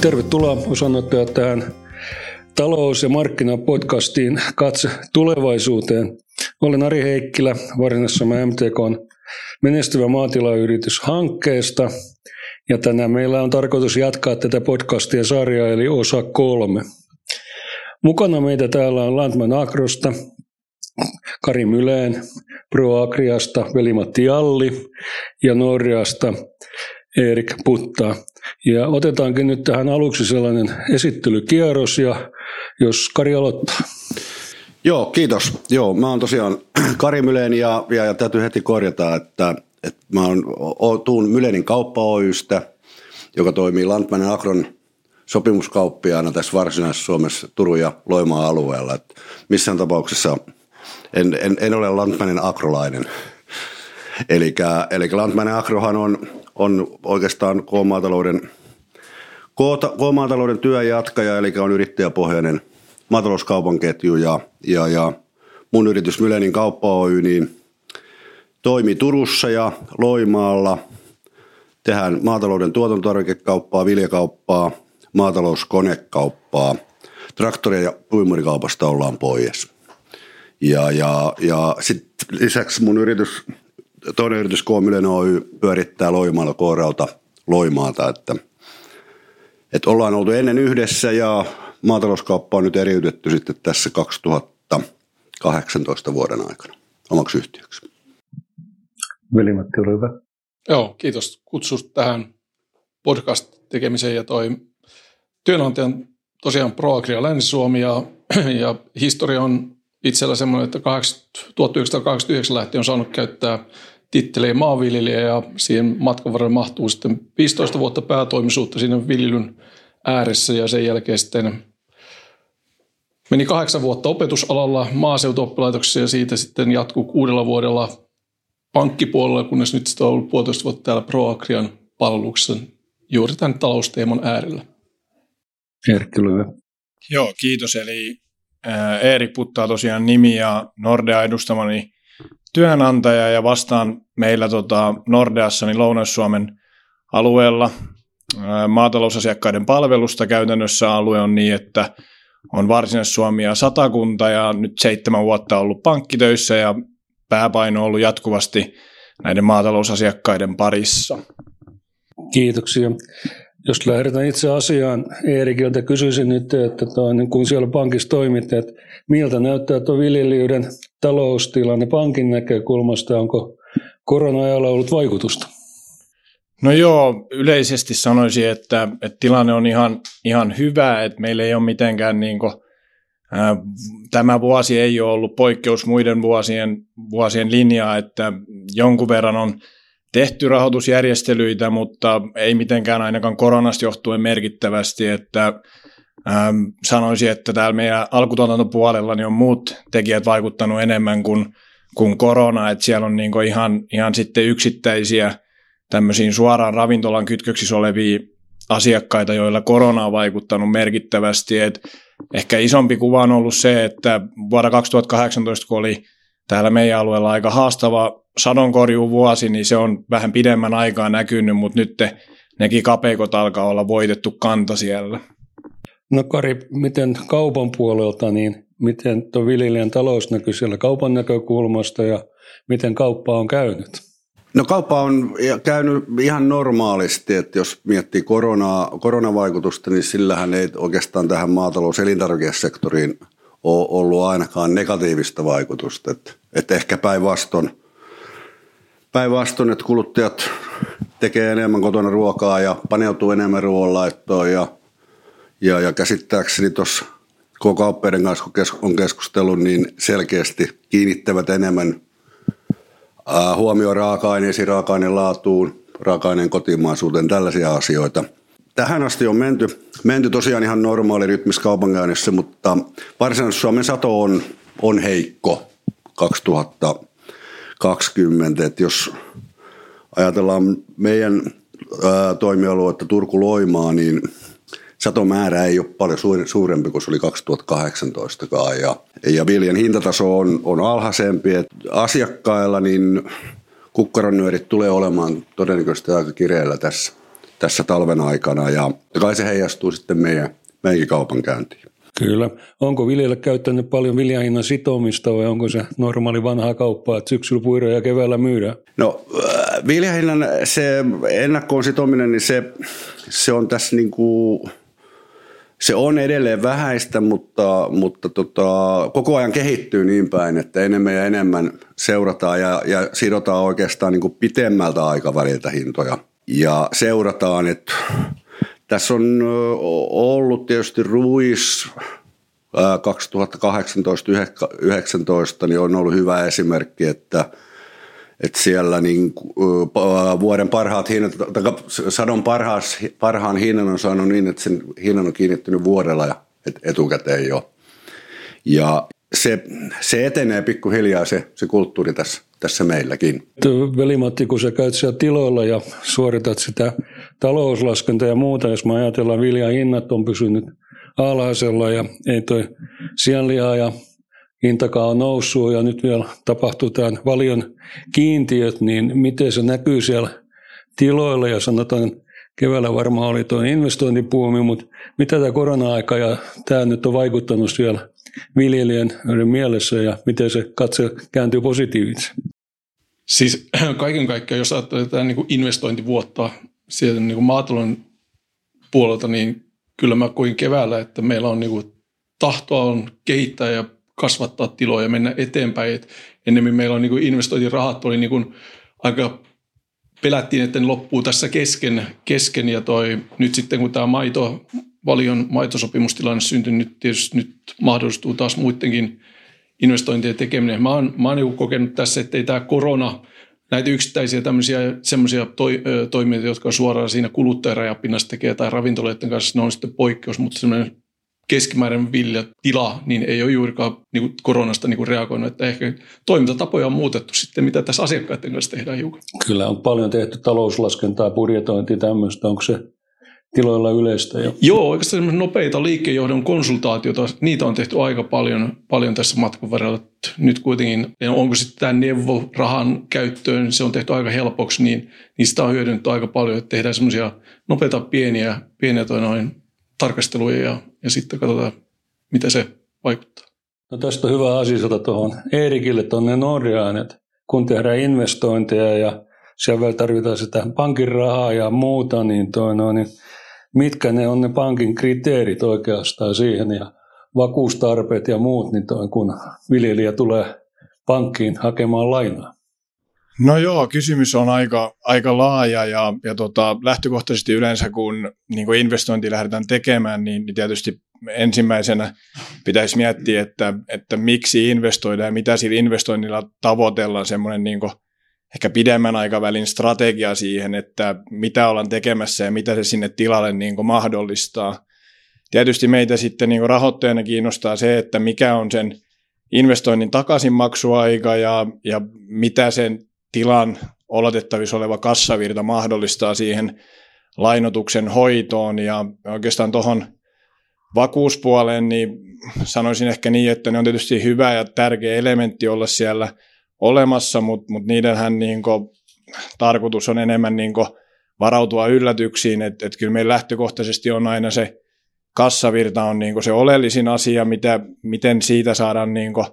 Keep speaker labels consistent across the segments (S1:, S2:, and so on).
S1: Tervetuloa osanottajat tähän talous- ja markkinapodcastiin Katse tulevaisuuteen. Olen Ari Heikkilä, Varsinais-Suomen MTKn menestyvä maatilayritys hankkeesta. Ja tänään meillä on tarkoitus jatkaa tätä podcastia sarjaa, eli osa kolme. Mukana meitä täällä on Landman Agrosta, Kari Myleen, ProAgriasta Veli-Matti Jalli ja Norjasta Erik Puttaa. Ja otetaankin nyt tähän aluksi sellainen esittelykierros ja jos Kari aloittaa.
S2: Joo, kiitos. Joo, mä oon tosiaan Kari Mylen ja, ja, ja täytyy heti korjata, että, että mä oon, tuun Mylenin kauppa Oystä, joka toimii Landmanen Agron sopimuskauppiaana tässä Varsinais-Suomessa Turun ja Loimaan alueella. Että missään tapauksessa en, en, en ole Landmanen agrolainen. Eli, Landmanen Agrohan on on oikeastaan K-maatalouden, K-maatalouden työjatkaja, eli on yrittäjäpohjainen maatalouskaupan ketju ja, ja, ja mun yritys Mylenin kauppa Oy, niin toimii Turussa ja Loimaalla. Tehdään maatalouden tuotantotarvikekauppaa, viljakauppaa, maatalouskonekauppaa. Traktori- ja puimurikaupasta ollaan pois. Ja, ja, ja sitten lisäksi mun yritys toinen yritys K. Mylen Oy pyörittää Loimaalla Kooralta Loimaata, että, että ollaan oltu ennen yhdessä ja maatalouskauppa on nyt eriytetty sitten tässä 2018 vuoden aikana omaksi yhtiöksi.
S1: Veli-Matti, ole hyvä.
S3: Joo, kiitos kutsusta tähän podcast-tekemiseen ja toi työnantajan tosiaan ProAgria Länsi-Suomi ja, ja historia on itsellä semmoinen, että 1989 lähtien on saanut käyttää titteliä maanviljelijä ja siihen matkan varrella mahtuu sitten 15 vuotta päätoimisuutta siinä viljelyn ääressä ja sen jälkeen sitten meni kahdeksan vuotta opetusalalla maaseutuoppilaitoksessa ja siitä sitten jatkuu kuudella vuodella pankkipuolella, kunnes nyt sitten on ollut puolitoista vuotta täällä ProAgrian palveluksessa juuri tämän talousteemon äärellä.
S1: Erkki
S4: Joo, kiitos. Eli Erik Puttaa tosiaan nimi ja Nordea edustamani työnantaja ja vastaan meillä tota Nordeassa niin Lounais-Suomen alueella maatalousasiakkaiden palvelusta. Käytännössä alue on niin, että on Varsinais-Suomi ja satakunta ja nyt seitsemän vuotta ollut pankkitöissä ja pääpaino on ollut jatkuvasti näiden maatalousasiakkaiden parissa.
S1: Kiitoksia. Jos lähdetään itse asiaan, Eerikiltä kysyisin nyt, että toi, niin kun siellä pankissa toimitte, että miltä näyttää tuo viljelijöiden taloustilanne pankin näkökulmasta, onko korona-ajalla ollut vaikutusta?
S4: No joo, yleisesti sanoisin, että, että tilanne on ihan, ihan hyvä, että meillä ei ole mitenkään niin kuin, ää, tämä vuosi ei ole ollut poikkeus muiden vuosien, vuosien linjaa, että jonkun verran on tehty rahoitusjärjestelyitä, mutta ei mitenkään ainakaan koronasta johtuen merkittävästi, että ähm, sanoisin, että täällä meidän alkutuotantopuolella niin on muut tekijät vaikuttanut enemmän kuin, kuin korona, että siellä on niin ihan, ihan sitten yksittäisiä tämmöisiin suoraan ravintolan kytköksissä olevia asiakkaita, joilla korona on vaikuttanut merkittävästi. Et ehkä isompi kuva on ollut se, että vuonna 2018, kun oli täällä meidän alueella aika haastava sadonkorjuvuosi, niin se on vähän pidemmän aikaa näkynyt, mutta nyt nekin kapeikot alkaa olla voitettu kanta siellä.
S1: No Kari, miten kaupan puolelta, niin miten tuo viljelijän talous näkyy siellä kaupan näkökulmasta ja miten kauppa on käynyt?
S2: No kauppa on käynyt ihan normaalisti, että jos miettii koronaa, koronavaikutusta, niin sillähän ei oikeastaan tähän maatalous- elintarvikesektoriin ole ollut ainakaan negatiivista vaikutusta. Että, että ehkä päinvastoin päinvastoin, että kuluttajat tekee enemmän kotona ruokaa ja paneutuu enemmän ruoanlaittoon ja, ja, ja käsittääkseni tuossa koko kauppeiden kanssa, kun on keskustellut, niin selkeästi kiinnittävät enemmän huomioon raaka-aineisiin, raaka-aineen laatuun, raaka-aineen kotimaisuuteen, tällaisia asioita. Tähän asti on menty, menty tosiaan ihan normaali rytmissä kaupankäynnissä, mutta varsinaisesti Suomen sato on, on heikko 2000 20. Että jos ajatellaan meidän toimialuetta Turku-Loimaa, niin satomäärä ei ole paljon suurempi kuin se oli 2018 ja, ja viljan hintataso on, on alhaisempi. Et asiakkailla niin kukkaronyörit tulee olemaan todennäköisesti aika kireellä tässä, tässä talven aikana ja kai se heijastuu sitten meidän, meidänkin kaupankäyntiin.
S1: Kyllä. Onko viljelijä käyttänyt paljon viljahinnan sitomista vai onko se normaali vanha kauppa, että syksyllä puiroja ja keväällä myydään?
S2: No äh, viljahinnan se ennakkoon sitominen, niin se, se on tässä niin kuin, se on edelleen vähäistä, mutta, mutta tota, koko ajan kehittyy niin päin, että enemmän ja enemmän seurataan ja, ja sidotaan oikeastaan niin kuin pitemmältä aikaväliltä hintoja. Ja seurataan, että tässä on ollut tietysti ruis 2018-2019, niin on ollut hyvä esimerkki, että, että siellä niin, vuoden parhaat hinnat, tai sadon parhaas, parhaan hinnan on saanut niin, että sen hinnan on kiinnittynyt vuodella ja etukäteen jo. Ja se, se etenee pikkuhiljaa se, se kulttuuri tässä, tässä meilläkin.
S1: Veli-Matti, kun sä käyt siellä tiloilla ja suoritat sitä talouslaskentaa ja muuta, jos me ajatellaan viljan hinnat on pysynyt alhaisella ja ei toi sianliha ja hintakaan on noussut ja nyt vielä tapahtuu tämän valion kiintiöt, niin miten se näkyy siellä tiloilla ja sanotaan keväällä varmaan oli tuo investointipuumi, mutta mitä tämä korona-aika ja tämä nyt on vaikuttanut siellä viljelijän mielessä ja miten se katse kääntyy positiivisesti?
S3: Siis kaiken kaikkiaan, jos ajattelee niin investointivuotta sieltä niin maatalouden puolelta, niin kyllä mä koin keväällä, että meillä on niin kuin, tahtoa on kehittää ja kasvattaa tiloja ja mennä eteenpäin. Et ennemmin meillä on niin kuin investointirahat oli niin kuin, aika pelättiin, että ne loppuu tässä kesken, kesken ja toi, nyt sitten kun tämä maito, valion maitosopimustilanne syntyi, nyt tietysti nyt mahdollistuu taas muidenkin investointien tekeminen. Mä oon, mä oon niin kokenut tässä, että ei tämä korona, näitä yksittäisiä tämmöisiä semmoisia toi, toimijoita, jotka suoraan siinä kuluttajarajapinnassa tekee tai ravintoloiden kanssa, ne on sitten poikkeus, mutta semmoinen keskimääräinen viljatila, niin ei ole juurikaan niin kuin koronasta niin kuin reagoinut. Että ehkä toimintatapoja on muutettu sitten, mitä tässä asiakkaiden kanssa tehdään hiukan.
S1: Kyllä on paljon tehty talouslaskentaa, budjetointia tämmöistä. Onko se tiloilla yleistä jo?
S3: Joo, oikeastaan nopeita liikkeenjohdon konsultaatiota, niitä on tehty aika paljon, paljon tässä matkan varrella. Nyt kuitenkin, onko sitten tämä neuvo rahan käyttöön, se on tehty aika helpoksi, niin niistä on hyödynnetty aika paljon, että tehdään semmoisia nopeita pieniä, pieniä toi noin tarkasteluja ja, ja sitten katsotaan, mitä se vaikuttaa.
S1: No tästä on hyvä asia tuohon Eerikille tuonne Norjaan, että kun tehdään investointeja ja siellä vielä tarvitaan sitä pankin rahaa ja muuta, niin, toi, no, niin mitkä ne on ne pankin kriteerit oikeastaan siihen ja vakuustarpeet ja muut, niin toi, kun viljelijä tulee pankkiin hakemaan lainaa.
S4: No joo, kysymys on aika, aika laaja ja, ja tota, lähtökohtaisesti yleensä kun niin investointi lähdetään tekemään, niin, niin tietysti ensimmäisenä pitäisi miettiä, että, että miksi investoidaan ja mitä sillä investoinnilla tavoitellaan semmoinen niin ehkä pidemmän aikavälin strategia siihen, että mitä ollaan tekemässä ja mitä se sinne tilalle niin mahdollistaa. Tietysti meitä sitten niin rahoittajana kiinnostaa se, että mikä on sen investoinnin takaisinmaksuaika ja, ja mitä sen tilan oletettavissa oleva kassavirta mahdollistaa siihen lainotuksen hoitoon ja oikeastaan tuohon vakuuspuoleen, niin sanoisin ehkä niin, että ne on tietysti hyvä ja tärkeä elementti olla siellä olemassa, mutta mut niidenhän niin kuin, tarkoitus on enemmän niin kuin, varautua yllätyksiin, että et kyllä meillä lähtökohtaisesti on aina se kassavirta on niin kuin se oleellisin asia, mitä, miten siitä saadaan niin kuin,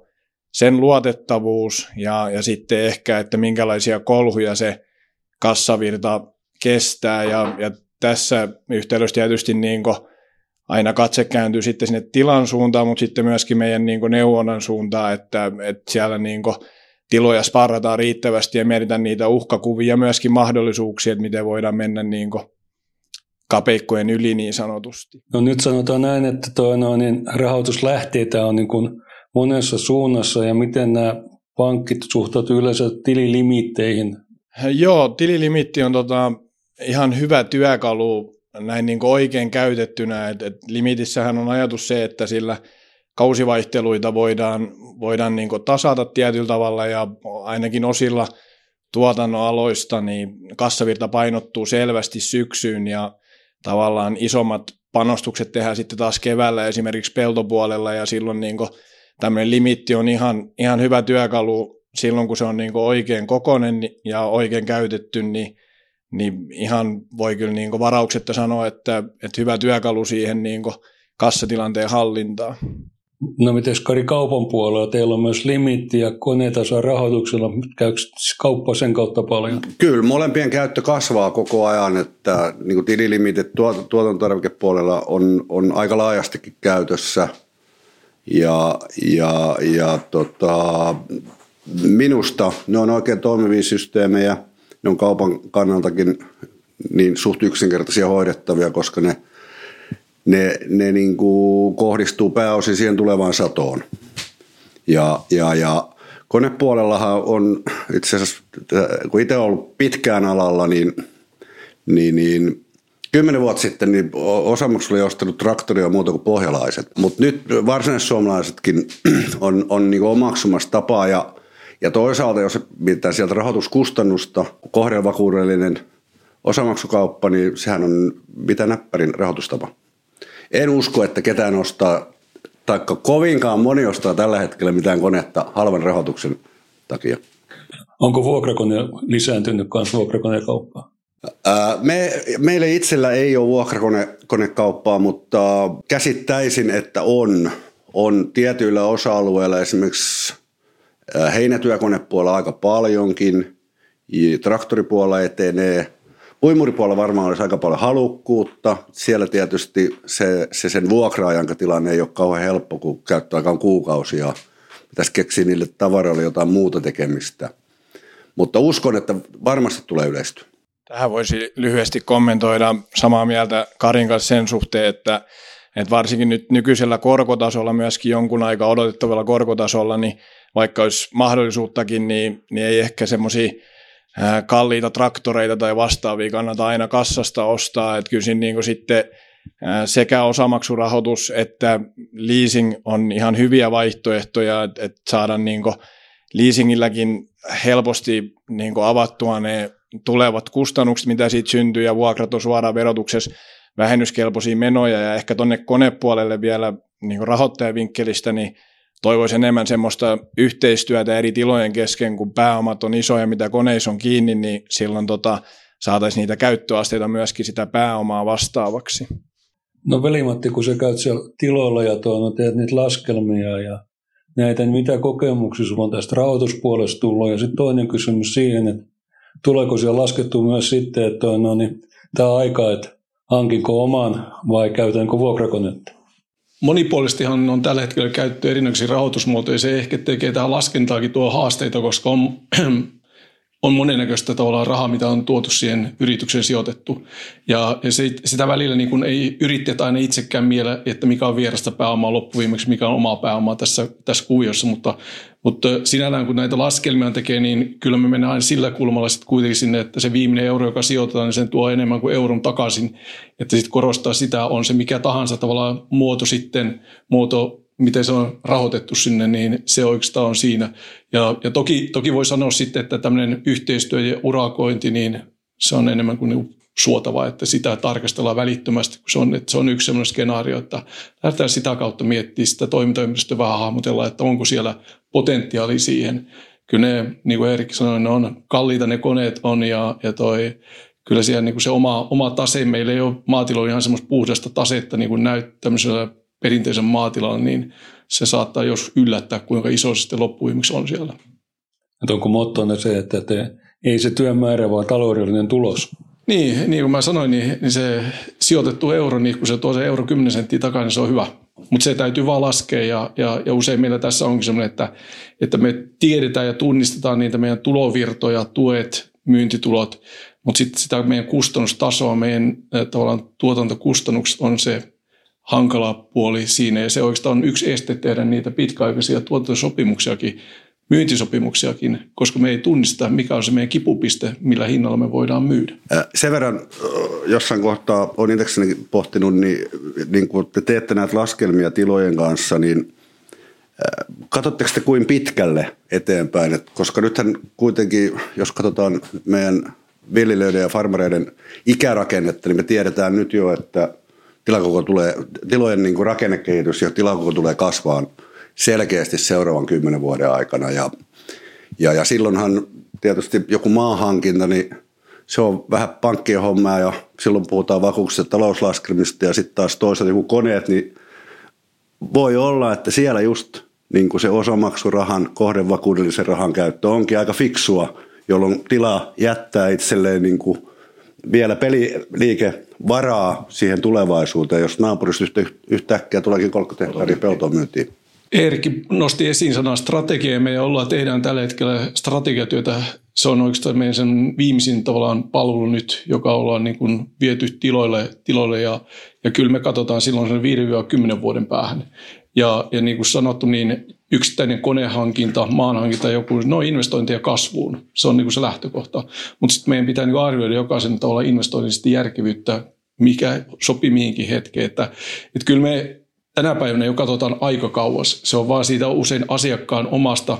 S4: sen luotettavuus ja, ja sitten ehkä, että minkälaisia kolhuja se kassavirta kestää. Ja, ja tässä yhteydessä tietysti niin kuin aina katse kääntyy sitten sinne tilan suuntaan, mutta sitten myöskin meidän niin kuin neuvonnan suuntaan, että, että siellä niin kuin tiloja sparrataan riittävästi ja mietitään niitä uhkakuvia ja myöskin mahdollisuuksia, että miten voidaan mennä niin kuin kapeikkojen yli niin sanotusti.
S1: No nyt sanotaan näin, että tuo no, niin rahoituslähteitä on niin kuin monessa suunnassa ja miten nämä pankit suhtautuvat yleensä tililimitteihin?
S4: Joo, tililimitti on tota, ihan hyvä työkalu näin niin kuin oikein käytettynä. Et, et limitissähän on ajatus se, että sillä kausivaihteluita voidaan, voidaan niin tasata tietyllä tavalla ja ainakin osilla tuotannon aloista niin kassavirta painottuu selvästi syksyyn ja tavallaan isommat panostukset tehdään sitten taas keväällä esimerkiksi peltopuolella ja silloin niin tämmöinen limitti on ihan, ihan hyvä työkalu silloin, kun se on niin oikein kokonen ja oikein käytetty, niin, niin ihan voi kyllä niin varauksetta sanoa, että, että hyvä työkalu siihen niin kassatilanteen hallintaan.
S1: No miten Kari kaupan puolella? Teillä on myös limitti ja koneetason rahoituksella. Käykö kauppa sen kautta paljon?
S2: Kyllä, molempien käyttö kasvaa koko ajan, että niin kuin tililimitit tuot, tuotantotarvikepuolella on, on aika laajastikin käytössä. Ja, ja, ja tota, minusta ne on oikein toimivia systeemejä. Ne on kaupan kannaltakin niin suht yksinkertaisia hoidettavia, koska ne – ne, ne niin kuin kohdistuu pääosin siihen tulevaan satoon. Ja, ja, ja konepuolellahan on itse asiassa, kun itse olen ollut pitkään alalla, niin, niin, niin kymmenen vuotta sitten niin osamuksella oli ostanut traktoria muuta kuin pohjalaiset. Mutta nyt varsinaissuomalaisetkin on, on niin omaksumassa tapaa ja, ja toisaalta jos mietitään sieltä rahoituskustannusta, kohdevakuudellinen osamaksukauppa, niin sehän on mitä näppärin rahoitustapa en usko, että ketään ostaa, taikka kovinkaan moni ostaa tällä hetkellä mitään konetta halvan rahoituksen takia.
S1: Onko vuokrakone lisääntynyt kanssa vuokrakonekauppaa?
S2: Me, meille itsellä ei ole vuokrakonekauppaa, mutta käsittäisin, että on. On tietyillä osa-alueilla esimerkiksi heinätyökonepuolella aika paljonkin, traktoripuolella etenee – Uimuripuolella varmaan olisi aika paljon halukkuutta. Siellä tietysti se, se sen vuokraajan tilanne ei ole kauhean helppo, kun käyttää aikaan kuukausia. Pitäisi keksiä niille tavaroille jotain muuta tekemistä. Mutta uskon, että varmasti tulee yleistyä.
S4: Tähän voisi lyhyesti kommentoida samaa mieltä Karin kanssa sen suhteen, että, että varsinkin nyt nykyisellä korkotasolla, myöskin jonkun aika odotettavalla korkotasolla, niin vaikka olisi mahdollisuuttakin, niin, niin ei ehkä semmoisia kalliita traktoreita tai vastaavia kannata aina kassasta ostaa, että kyllä siinä niin sitten sekä osamaksurahoitus että leasing on ihan hyviä vaihtoehtoja, että, saada niin leasingilläkin helposti niin avattua ne tulevat kustannukset, mitä siitä syntyy, ja vuokrat on suoraan verotuksessa vähennyskelpoisia menoja, ja ehkä tuonne konepuolelle vielä niin rahoittajavinkkelistä, niin toivoisin enemmän semmoista yhteistyötä eri tilojen kesken, kun pääomat on isoja, mitä koneissa on kiinni, niin silloin tota, saataisiin niitä käyttöasteita myöskin sitä pääomaa vastaavaksi.
S1: No velimatti, kun sä käyt siellä tiloilla ja tuo, no teet niitä laskelmia ja näitä, niin mitä kokemuksia sulla on tästä rahoituspuolesta tullut? Ja sitten toinen kysymys siihen, että tuleeko siellä laskettu myös sitten, että no, niin, tämä aika, että hankinko oman vai käytänkö vuokrakonetta?
S3: Monipuolistihan on tällä hetkellä käytetty erinäköisiä rahoitusmuotoja. Se ehkä tekee tähän laskentaakin tuo haasteita, koska on on monennäköistä tavallaan rahaa, mitä on tuotu siihen yritykseen sijoitettu. Ja, se, sitä välillä niin kuin ei yrittäjät aina itsekään miele, että mikä on vierasta pääomaa loppuviimeksi, mikä on omaa pääomaa tässä, tässä kuviossa, mutta, mutta sinällään kun näitä laskelmia tekee, niin kyllä me mennään aina sillä kulmalla sitten kuitenkin sinne, että se viimeinen euro, joka sijoitetaan, niin sen tuo enemmän kuin euron takaisin. Että sitten korostaa sitä, on se mikä tahansa tavallaan muoto sitten, muoto miten se on rahoitettu sinne, niin se oikeastaan on siinä. Ja, ja toki, toki voi sanoa sitten, että tämmöinen yhteistyö ja urakointi, niin se on enemmän kuin niin suotava, että sitä tarkastellaan välittömästi, kun se on, että se on yksi sellainen skenaario, että lähdetään sitä kautta miettimään sitä toimintaympäristöä vähän hahmotella, että onko siellä potentiaali siihen. Kyllä ne, niin kuin Erik sanoi, ne on kalliita ne koneet on ja, ja toi, kyllä siellä niin kuin se oma, oma tase, meillä ei ole maatiloilla ihan semmoista puhdasta tasetta niin kuin näyt perinteisen maatilan, niin se saattaa jos yllättää, kuinka iso se sitten loppuviimeksi on siellä.
S1: Että onko mottona se, että te, ei se työmäärä, vaan taloudellinen tulos?
S3: Niin, niin kuin mä sanoin, niin, niin se sijoitettu euro, niin kun se tuo se euro 10 senttiä takaisin, niin se on hyvä. Mutta se täytyy vaan laskea ja, ja, ja usein meillä tässä onkin sellainen, että, että me tiedetään ja tunnistetaan niitä meidän tulovirtoja, tuet, myyntitulot, mutta sitten sitä meidän kustannustasoa, meidän tavallaan tuotantokustannukset on se hankala puoli siinä ja se oikeastaan on yksi este tehdä niitä pitkäaikaisia tuotantosopimuksiakin, myyntisopimuksiakin, koska me ei tunnista, mikä on se meidän kipupiste, millä hinnalla me voidaan myydä.
S2: Sen verran jossain kohtaa olen itsekseni pohtinut, niin, niin kun te teette näitä laskelmia tilojen kanssa, niin katsotteko te kuin pitkälle eteenpäin? Et koska nythän kuitenkin, jos katsotaan meidän viljelijöiden ja farmareiden ikärakennetta, niin me tiedetään nyt jo, että – tilakoko tulee, tilojen niin kuin rakennekehitys ja tilakoko tulee kasvaan selkeästi seuraavan kymmenen vuoden aikana. Ja, ja, ja silloinhan tietysti joku maahankinta, niin se on vähän pankkien hommaa ja silloin puhutaan vakuuksista talouslaskemista ja sitten taas toisaalta joku koneet, niin voi olla, että siellä just niin kuin se osamaksurahan, kohdevakuudellisen rahan käyttö onkin aika fiksua, jolloin tila jättää itselleen niin kuin vielä peliliikevaraa siihen tulevaisuuteen, jos naapurista yhtäkkiä tuleekin 30 hehtaaria peltoa myyntiin.
S3: Eerikki nosti esiin sanan strategia me ollaan, tehdään tällä hetkellä strategiatyötä. Se on oikeastaan meidän sen viimeisin tavallaan palvelu nyt, joka ollaan niin kuin viety tiloille, tiloille ja, ja kyllä me katsotaan silloin sen 5-10 vuoden päähän. Ja, ja niin kuin sanottu, niin yksittäinen konehankinta, maanhankinta, joku, no investointia kasvuun. Se on niin kuin se lähtökohta. Mutta sitten meidän pitää niin arvioida jokaisen tavalla investoinnista järkevyyttä, mikä sopii mihinkin hetkeen. Että, että kyllä me tänä päivänä jo katsotaan aika kauas. Se on vaan siitä usein asiakkaan omasta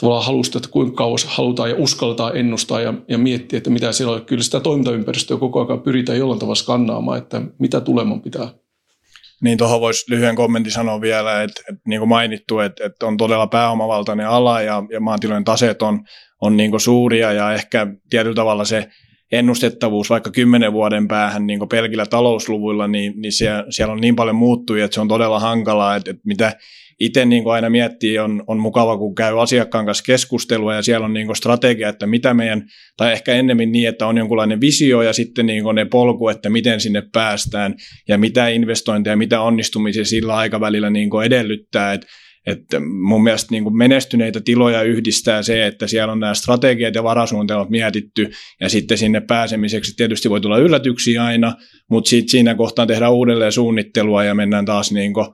S3: tavallaan halusta, että kuinka kauas halutaan ja uskaltaa ennustaa ja, ja miettiä, että mitä siellä on. Kyllä sitä toimintaympäristöä koko ajan pyritään jollain tavalla skannaamaan, että mitä tuleman pitää.
S4: Niin tuohon voisi lyhyen kommentin sanoa vielä, että, että niin kuin mainittu, että, että on todella pääomavaltainen ala ja, ja maatilojen taseet on, on niin kuin suuria ja ehkä tietyllä tavalla se ennustettavuus vaikka kymmenen vuoden päähän niin pelkillä talousluvuilla, niin, niin siellä, siellä on niin paljon muuttujia, että se on todella hankalaa, että, että mitä itse niin kuin aina miettii, on, on mukava, kun käy asiakkaan kanssa keskustelua ja siellä on niin kuin strategia, että mitä meidän, tai ehkä ennemmin niin, että on jonkunlainen visio ja sitten niin kuin ne polku, että miten sinne päästään ja mitä investointeja, mitä onnistumisia sillä aikavälillä niin kuin edellyttää, että että mun mielestä niin kuin menestyneitä tiloja yhdistää se, että siellä on nämä strategiat ja varasuunnitelmat mietitty, ja sitten sinne pääsemiseksi tietysti voi tulla yllätyksiä aina, mutta siinä kohtaa tehdään uudelleen suunnittelua ja mennään taas niin kuin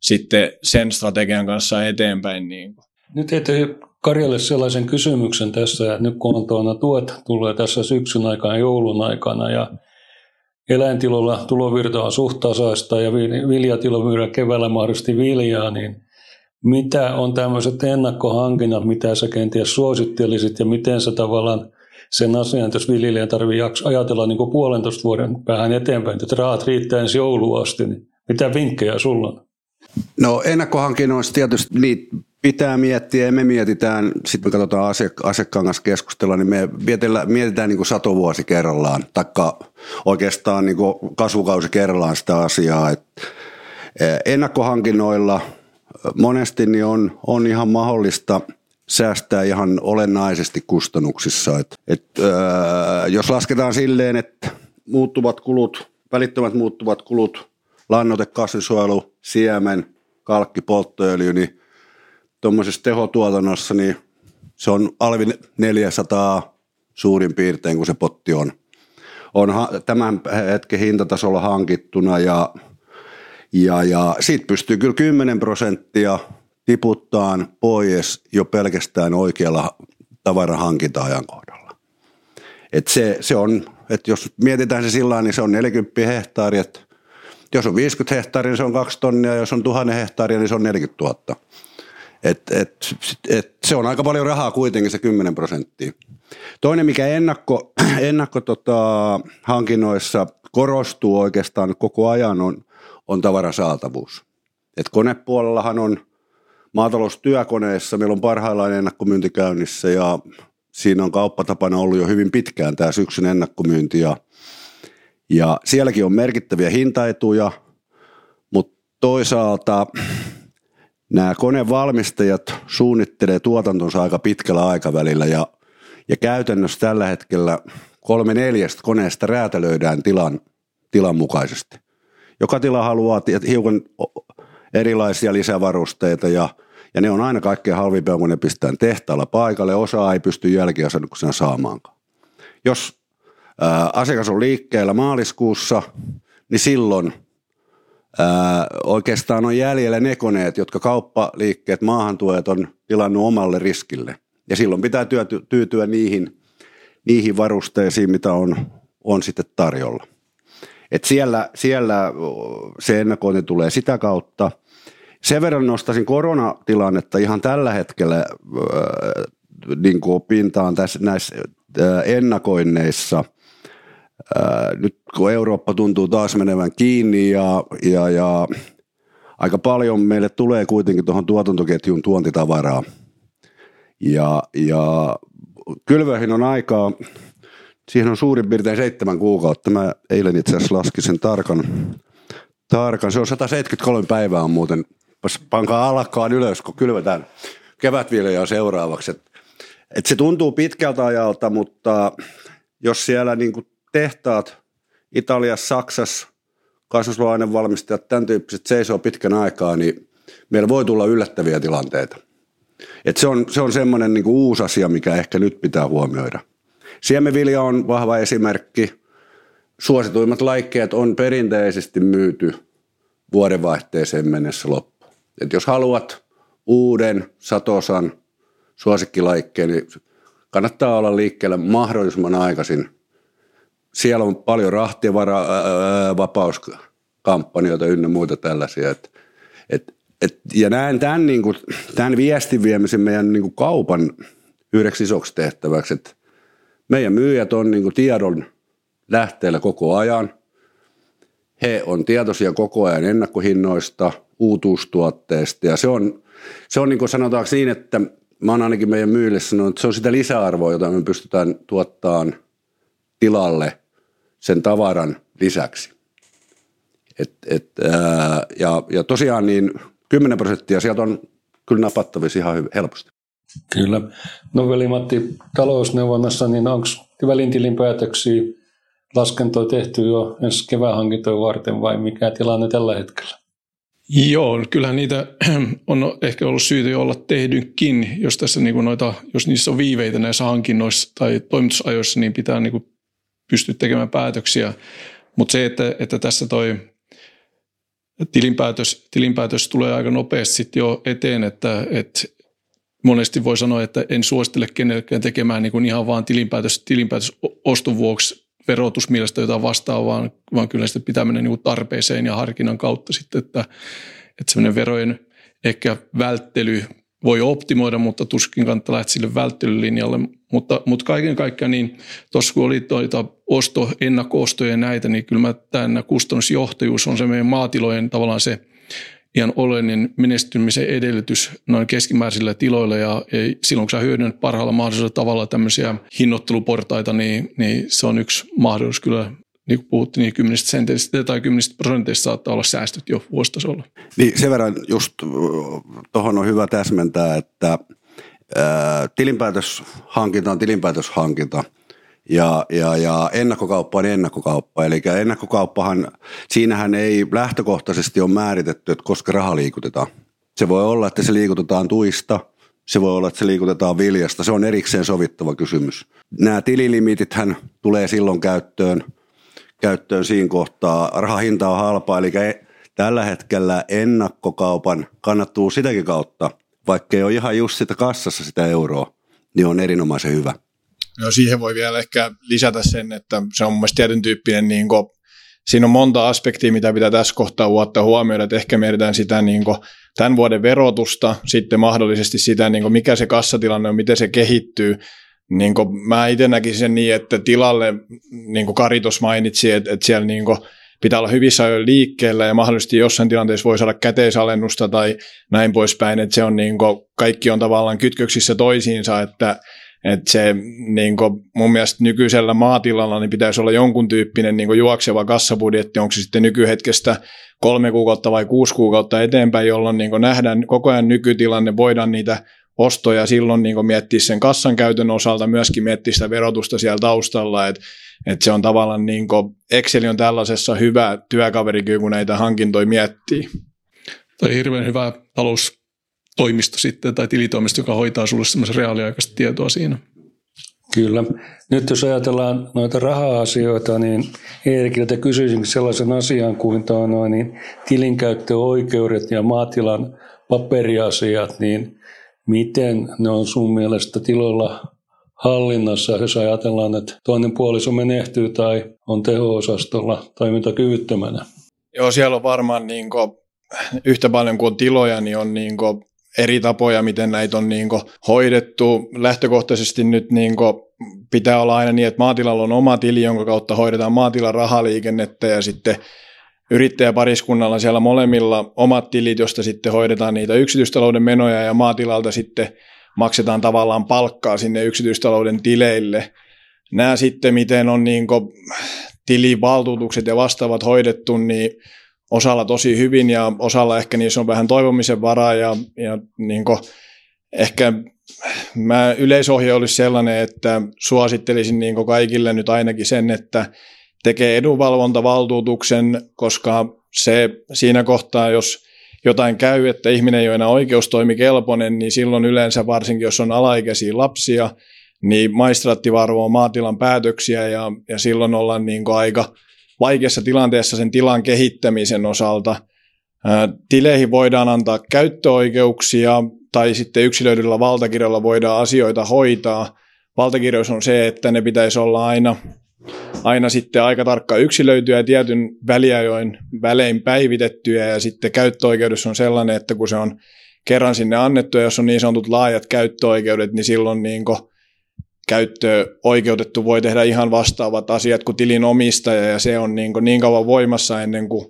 S4: sitten sen strategian kanssa eteenpäin. Niin kuin.
S1: Nyt heitä Karjalle sellaisen kysymyksen tässä, että nyt kun on tuona tuet tulee tässä syksyn aikana, joulun aikana ja eläintilolla tulovirta on suht tasaista ja viljatilo myydään keväällä mahdollisesti viljaa, niin mitä on tämmöiset ennakkohankinnat, mitä sä kenties suosittelisit ja miten sä tavallaan sen asian, jos viljelijän tarvitsee ajatella niin kuin puolentoista vuoden päähän eteenpäin, että rahat riittää ensi jouluun asti, niin mitä vinkkejä sulla on?
S2: No ennakkohankinnoissa tietysti niitä pitää miettiä ja me mietitään, sitten me katsotaan asiakkaan kanssa keskustella, niin me mietitään, mietitään niin kuin satovuosi kerrallaan, taikka oikeastaan niin kuin kasvukausi kerrallaan sitä asiaa. Et ennakkohankinnoilla monesti niin on, on ihan mahdollista säästää ihan olennaisesti kustannuksissa. Et, et, öö, jos lasketaan silleen, että muuttuvat kulut, välittömät muuttuvat kulut, lannoite, kasvinsuojelu, siemen, kalkki, polttoöljy, niin tuommoisessa tehotuotannossa niin se on alvi 400 suurin piirtein, kun se potti on. On tämän hetken hintatasolla hankittuna ja, ja, ja siitä pystyy kyllä 10 prosenttia tiputtaan pois jo pelkästään oikealla tavarahankinta-ajankohdalla. Et se, se on, että jos mietitään se sillä niin se on 40 hehtaaria, että jos on 50 hehtaaria, niin se on 2 tonnia, jos on 1000 hehtaaria, niin se on 40 000. Et, et, et, se on aika paljon rahaa kuitenkin se 10 prosenttia. Toinen, mikä ennakko, ennakko tota, hankinnoissa korostuu oikeastaan koko ajan, on, on tavarasaatavuus. Et konepuolellahan on maataloustyökoneissa, meillä on parhaillaan ennakkomyynti käynnissä ja siinä on kauppatapana ollut jo hyvin pitkään tämä syksyn ennakkomyynti ja, ja sielläkin on merkittäviä hintaetuja, mutta toisaalta nämä konevalmistajat suunnittelee tuotantonsa aika pitkällä aikavälillä ja, ja käytännössä tällä hetkellä kolme neljästä koneesta räätälöidään tilan, tilan mukaisesti. Joka tila haluaa hiukan erilaisia lisävarusteita ja, ja ne on aina kaikkein halvimpia, kun ne pistetään tehtaalla paikalle. Osa ei pysty jälkiasennuksena saamaankaan. Jos ää, asiakas on liikkeellä maaliskuussa, niin silloin – Ää, oikeastaan on jäljellä ne koneet, jotka kauppaliikkeet, maahantuojat on tilannut omalle riskille. Ja silloin pitää tyytyä niihin, niihin varusteisiin, mitä on, on sitten tarjolla. Et siellä, siellä se ennakointi tulee sitä kautta. Sen verran nostaisin koronatilannetta ihan tällä hetkellä äh, niin kuin pintaan tässä, näissä äh, ennakoinneissa. Nyt kun Eurooppa tuntuu taas menevän kiinni ja, ja, ja aika paljon meille tulee kuitenkin tuohon tuotantoketjun tuontitavaraa. Ja, ja kylvöihin on aikaa, siihen on suurin piirtein seitsemän kuukautta. Mä eilen itse asiassa laskin sen tarkan. tarkan. Se on 173 päivää on muuten. Pankaa alakkaan ylös, kun kylvetään kevätviljaa seuraavaksi. Et, et se tuntuu pitkältä ajalta, mutta jos siellä niin tehtaat Italiassa, Saksassa, kasvusainevalmistajat, tämän tyyppiset seisoo pitkän aikaa, niin meillä voi tulla yllättäviä tilanteita. Et se on, se on semmoinen niin uusi asia, mikä ehkä nyt pitää huomioida. Siemenvilja on vahva esimerkki. Suosituimmat laikkeet on perinteisesti myyty vuodenvaihteeseen mennessä loppuun. Et jos haluat uuden satosan suosikkilaikkeen, niin kannattaa olla liikkeellä mahdollisimman aikaisin. Siellä on paljon rahtivapauskamppanjoita ynnä muita tällaisia. Et, et, et, ja näen tämän, niin kuin, tämän viestin viemisen meidän niin kuin kaupan yhdeksi isoksi tehtäväksi, että meidän myyjät on niin kuin tiedon lähteellä koko ajan. He on tietoisia koko ajan ennakkohinnoista, uutuustuotteista ja se on, se on niin kuin sanotaanko niin, että mä oon ainakin meidän myyjille sanonut, että se on sitä lisäarvoa, jota me pystytään tuottamaan tilalle sen tavaran lisäksi. Et, et, ää, ja, ja tosiaan niin 10 prosenttia sieltä on kyllä napattavissa ihan helposti.
S1: Kyllä. No veli-Matti, talousneuvonnassa, niin onko välintilinpäätöksiä laskentoja tehty jo ensi kevään hankintoja varten vai mikä tilanne tällä hetkellä?
S3: Joo, kyllähän niitä on ehkä ollut syytä olla tehdykin, jos, tässä niin noita, jos niissä on viiveitä näissä hankinnoissa tai toimitusajoissa, niin pitää niin pystyä tekemään päätöksiä. Mutta se, että, että tässä toi tilinpäätös, tilinpäätös tulee aika nopeasti sitten jo eteen, että, että monesti voi sanoa, että en suosittele kenellekään tekemään niin kuin ihan vaan tilinpäätös, tilinpäätös oston vuoksi verotusmielestä jotain vastaavaa, vaan, vaan kyllä sitä pitää mennä niin kuin tarpeeseen ja harkinnan kautta sitten, että, että semmoinen verojen ehkä välttely voi optimoida, mutta tuskin kannattaa lähteä sille välttelylinjalle. Mutta, mutta kaiken kaikkiaan niin tuossa kun oli tuota osto, ennakko-ostoja ja näitä, niin kyllä mä tämä kustannusjohtajuus on se meidän maatilojen tavallaan se ihan oleellinen menestymisen edellytys noin keskimääräisillä tiloilla ja, ja silloin kun sä hyödynnät parhaalla mahdollisella tavalla tämmöisiä hinnoitteluportaita, niin, niin se on yksi mahdollisuus kyllä niin kuin puhuttiin, niin kymmenistä senteistä tai kymmenistä prosenteista saattaa olla säästöt jo vuositasolla.
S2: Niin sen verran just tuohon on hyvä täsmentää, että ää, tilinpäätöshankinta on tilinpäätöshankinta ja, ja, ja ennakkokauppa on ennakkokauppa. Eli ennakkokauppahan, siinähän ei lähtökohtaisesti ole määritetty, että koska raha liikutetaan. Se voi olla, että se liikutetaan tuista, se voi olla, että se liikutetaan viljasta. Se on erikseen sovittava kysymys. Nämä tililimitithän tulee silloin käyttöön – käyttöön siinä kohtaa. Rahahinta on halpa, eli tällä hetkellä ennakkokaupan kannattuu sitäkin kautta, vaikka ei ole ihan just sitä kassassa sitä euroa, niin on erinomaisen hyvä.
S4: No siihen voi vielä ehkä lisätä sen, että se on mun mielestä tietyn tyyppinen, niin kuin, siinä on monta aspektia, mitä pitää tässä kohtaa ottaa huomioon, että ehkä mietitään sitä niin kuin, tämän vuoden verotusta, sitten mahdollisesti sitä, niin kuin, mikä se kassatilanne on, miten se kehittyy, niin kuin mä itse näkisin sen niin, että tilalle, niin kuin Kari tuossa mainitsi, että, että siellä niin kuin pitää olla hyvissä ajoin liikkeellä ja mahdollisesti jossain tilanteessa voi saada käteisalennusta tai näin poispäin, että se on niin kuin, kaikki on tavallaan kytköksissä toisiinsa, että, että se niin kuin, mun mielestä nykyisellä maatilalla niin pitäisi olla jonkun tyyppinen niin kuin juokseva kassabudjetti, onko se sitten nykyhetkestä kolme kuukautta vai kuusi kuukautta eteenpäin, jolloin niin nähdään koko ajan nykytilanne, voidaan niitä ostoja silloin niin miettiä sen kassan käytön osalta, myöskin miettiä sitä verotusta siellä taustalla, että että se on tavallaan niin kuin, Excel on tällaisessa hyvä työkaveri, kun näitä hankintoja miettii.
S3: Tai hirveän hyvä taloustoimisto sitten, tai tilitoimisto, joka hoitaa sinulle semmoisen reaaliaikaista tietoa siinä.
S1: Kyllä. Nyt jos ajatellaan noita raha-asioita, niin Eerikiltä kysyisin sellaisen asian kuin noin, niin tilinkäyttöoikeudet ja maatilan paperiasiat, niin Miten ne on sun mielestä tiloilla hallinnassa, jos ajatellaan, että toinen puoliso menehtyy tai on teho-osastolla toimintakyvyttömänä?
S4: Joo, siellä on varmaan niin kuin, yhtä paljon kuin tiloja, niin on niin kuin, eri tapoja, miten näitä on niin kuin, hoidettu. Lähtökohtaisesti nyt niin kuin, pitää olla aina niin, että maatilalla on oma tili, jonka kautta hoidetaan maatilan rahaliikennettä ja sitten yrittäjäpariskunnalla siellä molemmilla omat tilit, josta sitten hoidetaan niitä yksityistalouden menoja ja maatilalta sitten maksetaan tavallaan palkkaa sinne yksityistalouden tileille. Nämä sitten, miten on niin tilivaltuutukset ja vastaavat hoidettu, niin osalla tosi hyvin ja osalla ehkä niissä on vähän toivomisen varaa ja, ja niin ehkä mä yleisohje olisi sellainen, että suosittelisin niin kaikille nyt ainakin sen, että tekee edunvalvontavaltuutuksen, koska se siinä kohtaa, jos jotain käy, että ihminen ei ole enää oikeustoimikelpoinen, niin silloin yleensä varsinkin, jos on alaikäisiä lapsia, niin maistraatti varvoo maatilan päätöksiä ja, ja silloin ollaan niin aika vaikeassa tilanteessa sen tilan kehittämisen osalta. Tileihin voidaan antaa käyttöoikeuksia tai sitten yksilöidyllä valtakirjalla voidaan asioita hoitaa. Valtakirjoissa on se, että ne pitäisi olla aina, aina sitten aika tarkka yksilöityä ja tietyn väliajoin välein päivitettyä ja sitten käyttöoikeudessa on sellainen, että kun se on kerran sinne annettu ja jos on niin sanotut laajat käyttöoikeudet, niin silloin niin käyttöoikeutettu voi tehdä ihan vastaavat asiat kuin tilin omistaja ja se on niin, niin kauan voimassa ennen kuin,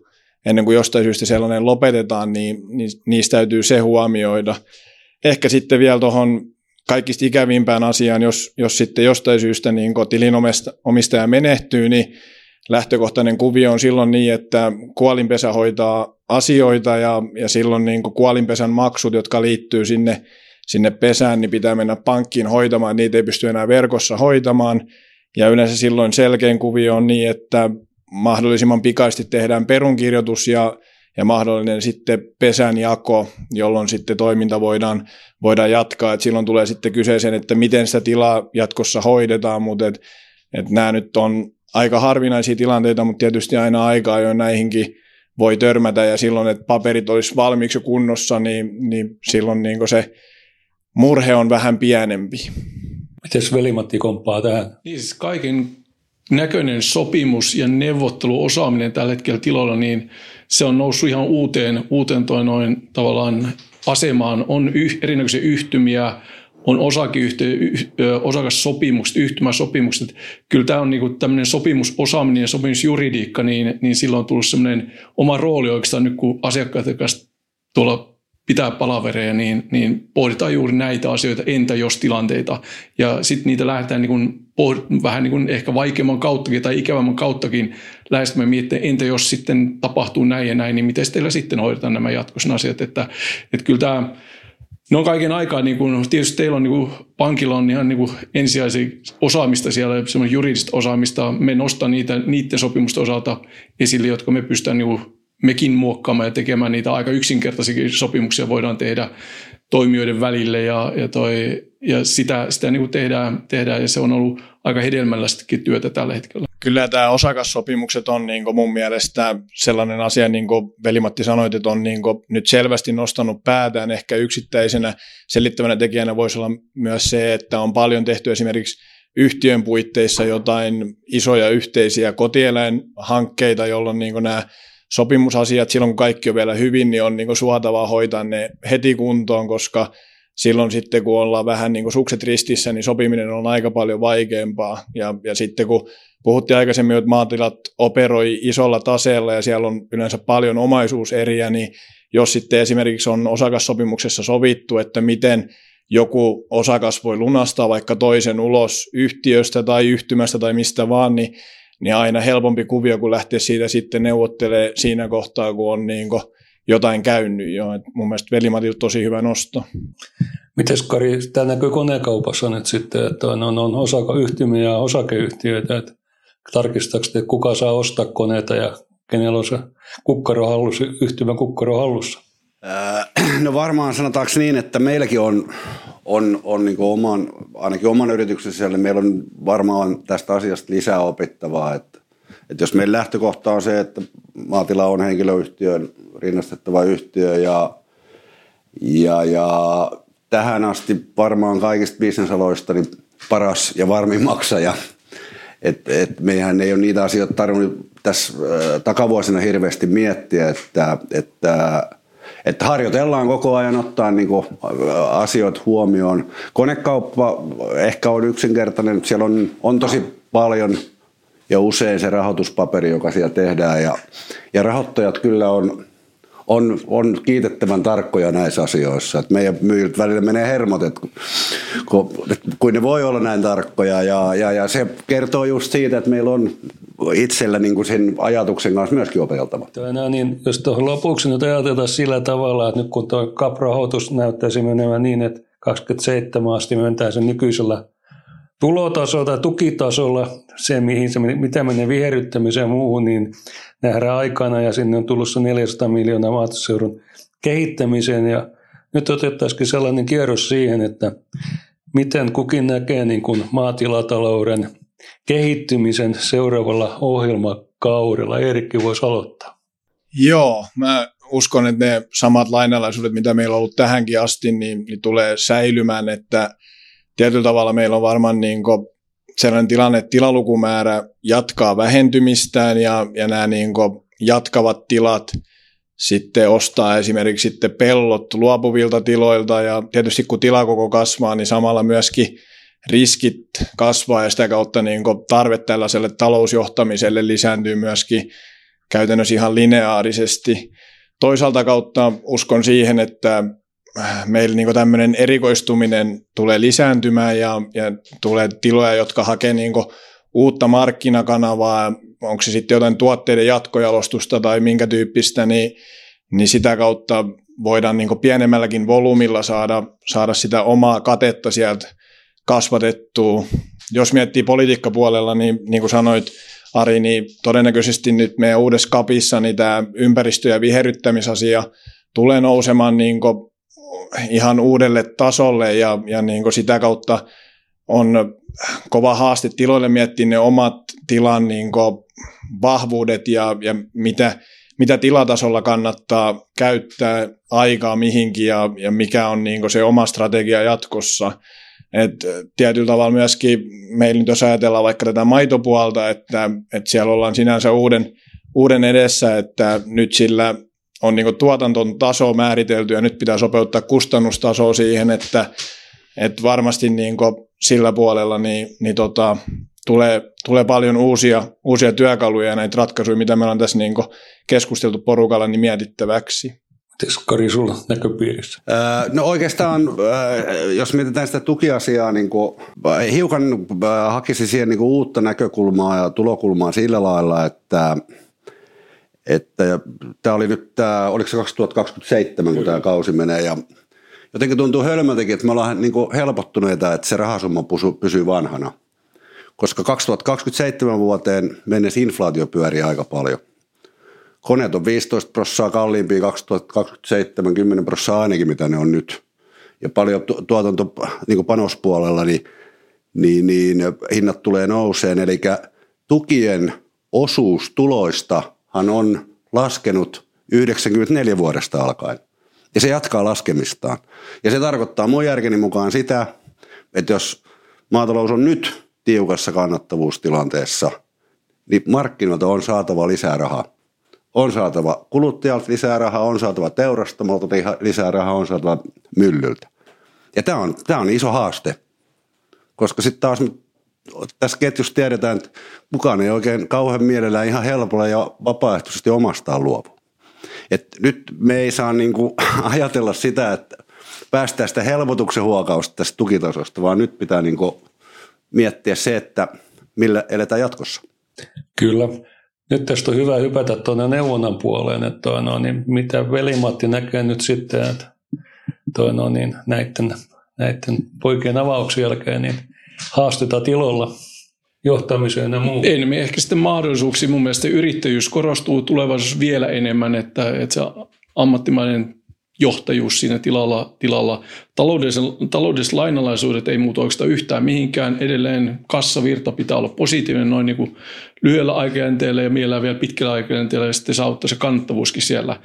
S4: ennen kuin jostain syystä sellainen lopetetaan, niin, niin niistä täytyy se huomioida. Ehkä sitten vielä tuohon kaikista ikävimpään asiaan, jos, jos sitten jostain syystä niin tilin omistaja menehtyy, niin lähtökohtainen kuvio on silloin niin, että kuolinpesä hoitaa asioita ja, ja silloin niin kuolinpesän maksut, jotka liittyy sinne sinne pesään, niin pitää mennä pankkiin hoitamaan, niitä ei pysty enää verkossa hoitamaan. Ja yleensä silloin selkein kuvio on niin, että mahdollisimman pikaisesti tehdään perunkirjoitus ja, ja mahdollinen sitten pesän jako, jolloin sitten toiminta voidaan, voidaan jatkaa. Et silloin tulee sitten kyseeseen, että miten sitä tilaa jatkossa hoidetaan, mutta et, et nämä nyt on aika harvinaisia tilanteita, mutta tietysti aina aikaa jo näihinkin voi törmätä ja silloin, että paperit olisi valmiiksi kunnossa, niin, niin silloin niin se murhe on vähän pienempi.
S1: Miten Velimatti komppaa tähän?
S3: Niin siis kaiken näköinen sopimus ja neuvotteluosaaminen tällä hetkellä tilalla, niin se on noussut ihan uuteen, uuteen toi noin tavallaan asemaan. On yh, erinäköisiä yhtymiä, on osakeyhtiö, osakassopimukset, yhtymäsopimukset. Kyllä tämä on niinku tämmöinen sopimusosaaminen ja sopimusjuridiikka, niin, niin silloin on tullut semmoinen oma rooli oikeastaan nyt, kun asiakkaat kanssa tuolla pitää palavereja, niin, niin pohditaan juuri näitä asioita, entä jos tilanteita. Ja sitten niitä lähdetään niin kuin, vähän niin kuin ehkä vaikeamman kauttakin tai ikävämmän kauttakin lähestymään miettimään, entä jos sitten tapahtuu näin ja näin, niin miten teillä sitten hoidetaan nämä jatkossa asiat. Että, että kyllä tämä, No kaiken aikaa, niin kuin, tietysti teillä on niin kuin, pankilla on ihan niin kuin, ensisijaisia osaamista siellä, semmoista juridista osaamista. Me nostaa niitä niiden sopimusten osalta esille, jotka me pystytään niin kuin, mekin muokkaamaan ja tekemään niitä aika yksinkertaisia sopimuksia voidaan tehdä toimijoiden välille ja, ja, toi, ja sitä, sitä niin kuin tehdään, tehdään ja se on ollut aika hedelmällistäkin työtä tällä hetkellä.
S4: Kyllä tämä osakassopimukset on niin kuin mun mielestä sellainen asia, niin kuin Velimatti sanoit, että on niin kuin nyt selvästi nostanut päätään. Ehkä yksittäisenä selittävänä tekijänä voisi olla myös se, että on paljon tehty esimerkiksi yhtiön puitteissa jotain isoja yhteisiä kotieläinhankkeita, jolloin niin kuin nämä sopimusasiat silloin, kun kaikki on vielä hyvin, niin on niin kuin suotavaa hoitaa ne heti kuntoon, koska silloin sitten, kun ollaan vähän niin kuin sukset ristissä, niin sopiminen on aika paljon vaikeampaa. Ja, ja sitten kun puhuttiin aikaisemmin, että maatilat operoi isolla taseella ja siellä on yleensä paljon omaisuuseriä, niin jos sitten esimerkiksi on osakassopimuksessa sovittu, että miten joku osakas voi lunastaa vaikka toisen ulos yhtiöstä tai yhtymästä tai mistä vaan, niin niin aina helpompi kuvio, kun lähteä siitä sitten neuvottelee siinä kohtaa, kun on niin jotain käynyt jo. Et mun mielestä Velimatilta tosi hyvä nosto.
S1: Miten Kari, tämä näkyy konekaupassa nyt sitten, että on, on, on osakeyhtymiä ja osakeyhtiöitä, että tarkistaako te, kuka saa ostaa koneita ja kenellä on se kukkaro hallussa, yhtymän kukkaro hallussa?
S2: No varmaan sanotaanko niin, että meilläkin on on, on niin oman, ainakin oman yrityksen sisällä, meillä on varmaan tästä asiasta lisää opittavaa. Että, että jos meidän lähtökohta on se, että maatila on henkilöyhtiön rinnastettava yhtiö ja, ja, ja tähän asti varmaan kaikista bisnesaloista niin paras ja varmin maksaja. Et, et meihän ei ole niitä asioita tarvinnut tässä äh, takavuosina hirveästi miettiä, että, että että harjoitellaan koko ajan ottaa niin kuin asioita huomioon. Konekauppa ehkä on yksinkertainen, siellä on, on tosi paljon ja usein se rahoituspaperi, joka siellä tehdään ja, ja rahoittajat kyllä on, on, on kiitettävän tarkkoja näissä asioissa. Et meidän myyjät välillä menee hermot, että kun, kun ne voi olla näin tarkkoja ja, ja, ja se kertoo just siitä, että meillä on itsellä niin kuin sen ajatuksen kanssa myöskin opeltava.
S1: No niin, jos tuohon lopuksi nyt ajatellaan sillä tavalla, että nyt kun tuo CAP-rahoitus näyttäisi menevän niin, että 27 asti mentää sen nykyisellä tulotasolla tai tukitasolla, se mihin se, mitä menee viherryttämiseen ja muuhun, niin nähdään aikana ja sinne on tullut 400 miljoonaa maatalousseudun kehittämiseen ja nyt otettaisiin sellainen kierros siihen, että miten kukin näkee niin kuin maatilatalouden kehittymisen seuraavalla ohjelmakaudella. Erikki voisi aloittaa.
S4: Joo, mä uskon, että ne samat lainalaisuudet, mitä meillä on ollut tähänkin asti, niin, niin tulee säilymään, että tietyllä tavalla meillä on varmaan niin sellainen tilanne, että tilalukumäärä jatkaa vähentymistään ja, ja nämä niin jatkavat tilat sitten ostaa esimerkiksi sitten pellot luopuvilta tiloilta ja tietysti kun tilakoko kasvaa, niin samalla myöskin riskit kasvaa ja sitä kautta niin tarve tällaiselle talousjohtamiselle lisääntyy myöskin käytännössä ihan lineaarisesti. Toisaalta kautta uskon siihen, että meillä niin tämmöinen erikoistuminen tulee lisääntymään ja, ja tulee tiloja, jotka hakee niin uutta markkinakanavaa, onko se sitten jotain tuotteiden jatkojalostusta tai minkä tyyppistä, niin, niin sitä kautta voidaan niin pienemmälläkin volyymilla saada, saada sitä omaa katetta sieltä kasvatettua. Jos miettii politiikkapuolella, niin niin kuin sanoit Ari, niin todennäköisesti nyt meidän uudessa kapissa niin tämä ympäristö- ja viherryttämisasia tulee nousemaan niin ihan uudelle tasolle ja, ja niin sitä kautta on kova haaste tiloille miettiä ne omat tilan niin vahvuudet ja, ja mitä, mitä tilatasolla kannattaa käyttää aikaa mihinkin ja, ja mikä on niin se oma strategia jatkossa. Et tietyllä tavalla myöskin meillä nyt jos ajatellaan vaikka tätä maitopuolta, että, että siellä ollaan sinänsä uuden, uuden edessä, että nyt sillä on niin tuotanton taso määritelty ja nyt pitää sopeuttaa kustannustasoa siihen, että, että varmasti niin sillä puolella niin, niin tota, tulee, tulee paljon uusia, uusia työkaluja ja näitä ratkaisuja, mitä me ollaan tässä niin keskusteltu porukalla niin mietittäväksi.
S1: Mites Kari sulla näköpiirissä?
S2: no oikeastaan, jos mietitään sitä tukiasiaa, niin kuin, hiukan hakisi siihen niin uutta näkökulmaa ja tulokulmaa sillä lailla, että että tämä oli nyt tämä, oliko se 2027, kun tämä kausi menee ja jotenkin tuntuu hölmöltäkin, että me ollaan niin helpottuneita, että se rahasumma pysyy vanhana. Koska 2027 vuoteen mennessä inflaatio pyörii aika paljon – koneet on 15 prosenttia kalliimpia 2027, 10 prosenttia ainakin mitä ne on nyt. Ja paljon tuotanto niin panospuolella, niin, niin, niin hinnat tulee nouseen. Eli tukien osuus tuloistahan on laskenut 94 vuodesta alkaen. Ja se jatkaa laskemistaan. Ja se tarkoittaa mun järkeni mukaan sitä, että jos maatalous on nyt tiukassa kannattavuustilanteessa, niin markkinoilta on saatava lisää rahaa on saatava kuluttajalta lisää rahaa, on saatava teurastamolta lisää rahaa, on saatava myllyltä. Ja tämä on, tämä on iso haaste, koska sitten taas tässä ketjussa tiedetään, että kukaan ei oikein kauhean mielellään ihan helpolla ja vapaaehtoisesti omastaan luovu. Et nyt me ei saa niinku ajatella sitä, että päästään sitä helpotuksen huokausta tästä tukitasosta, vaan nyt pitää niinku miettiä se, että millä eletään jatkossa.
S1: Kyllä. Nyt tästä on hyvä hypätä tuonne neuvonnan puoleen, että toi no, niin mitä velimatti näkee nyt sitten, että toi no, niin näiden, näiden poikien avauksen jälkeen niin haastetaan tilolla johtamiseen ja muuhun.
S3: Enemmän ehkä sitten mahdollisuuksia. Mun mielestä yrittäjyys korostuu tulevaisuudessa vielä enemmän, että, että se ammattimainen johtajuus siinä tilalla. tilalla. Taloudelliset, taloudelliset lainalaisuudet ei muuta oikeastaan yhtään mihinkään. Edelleen kassavirta pitää olla positiivinen noin niin kuin lyhyellä aikajänteellä ja mielellään vielä pitkällä aikajänteellä ja sitten saavuttaa se kannattavuuskin siellä.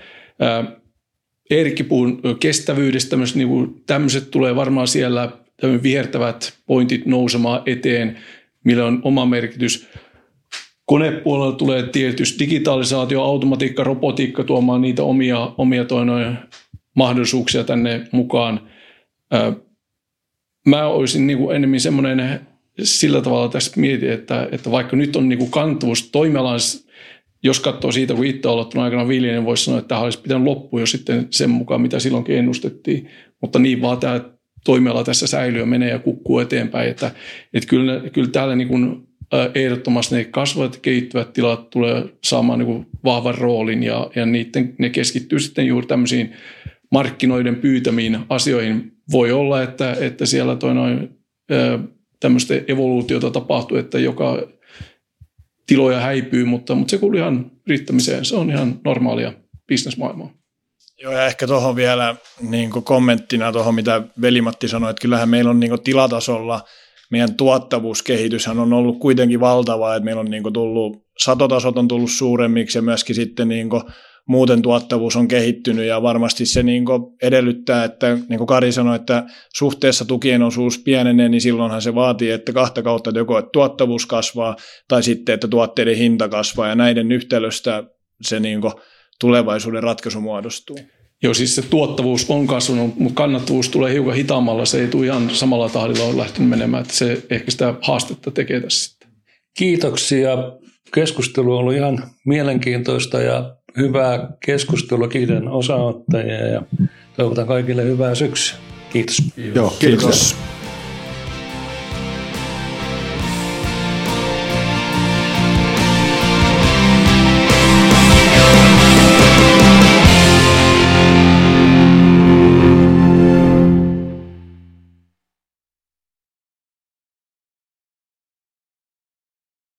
S3: Eerikki puhuu kestävyydestä, myös niin kuin tämmöiset tulee varmaan siellä vihertävät pointit nousemaan eteen, millä on oma merkitys. Konepuolella tulee tietysti digitalisaatio, automatiikka, robotiikka tuomaan niitä omia, omia toinoja mahdollisuuksia tänne mukaan. Mä olisin niin kuin enemmän semmoinen sillä tavalla tästä mietin, että, että vaikka nyt on niin kuin kantuvuus toimialan, jos katsoo siitä, kun itse olen aikana viljen, niin voisi sanoa, että tämä olisi pitänyt loppua jo sitten sen mukaan, mitä silloinkin ennustettiin. Mutta niin vaan tämä toimiala tässä säilyy ja menee ja kukkuu eteenpäin. Että, että kyllä, kyllä täällä niin kuin ehdottomasti ne kasvavat kehittyvät tilat tulee saamaan niin kuin vahvan roolin ja, ja niiden, ne keskittyy sitten juuri tämmöisiin markkinoiden pyytämiin asioihin. Voi olla, että, että siellä toi noin, tämmöistä evoluutiota tapahtuu, että joka tiloja häipyy, mutta, mutta se kuuluu ihan riittämiseen. Se on ihan normaalia bisnesmaailmaa.
S4: Joo, ja ehkä tuohon vielä niin kommenttina tuohon, mitä Velimatti sanoi, että kyllähän meillä on niin tilatasolla meidän tuottavuuskehityshän on ollut kuitenkin valtava, että meillä on niin tullut, satotasot on tullut suuremmiksi ja myöskin sitten niin muuten tuottavuus on kehittynyt ja varmasti se niin edellyttää, että niin kuin Kari sanoi, että suhteessa tukien osuus pienenee, niin silloinhan se vaatii, että kahta kautta joko että tuottavuus kasvaa tai sitten, että tuotteiden hinta kasvaa ja näiden yhtälöstä se niin tulevaisuuden ratkaisu muodostuu.
S3: Joo, siis se tuottavuus on kasvanut, mutta kannattavuus tulee hiukan hitaammalla. Se ei tule ihan samalla tahdilla ole lähtenyt menemään. Että se ehkä sitä haastetta tekee tässä sitten.
S1: Kiitoksia. Keskustelu on ollut ihan mielenkiintoista ja hyvää keskustelua. Kiitän osaottajia ja toivotan kaikille hyvää syksyä. Kiitos.
S2: Joo, kiitos. kiitos.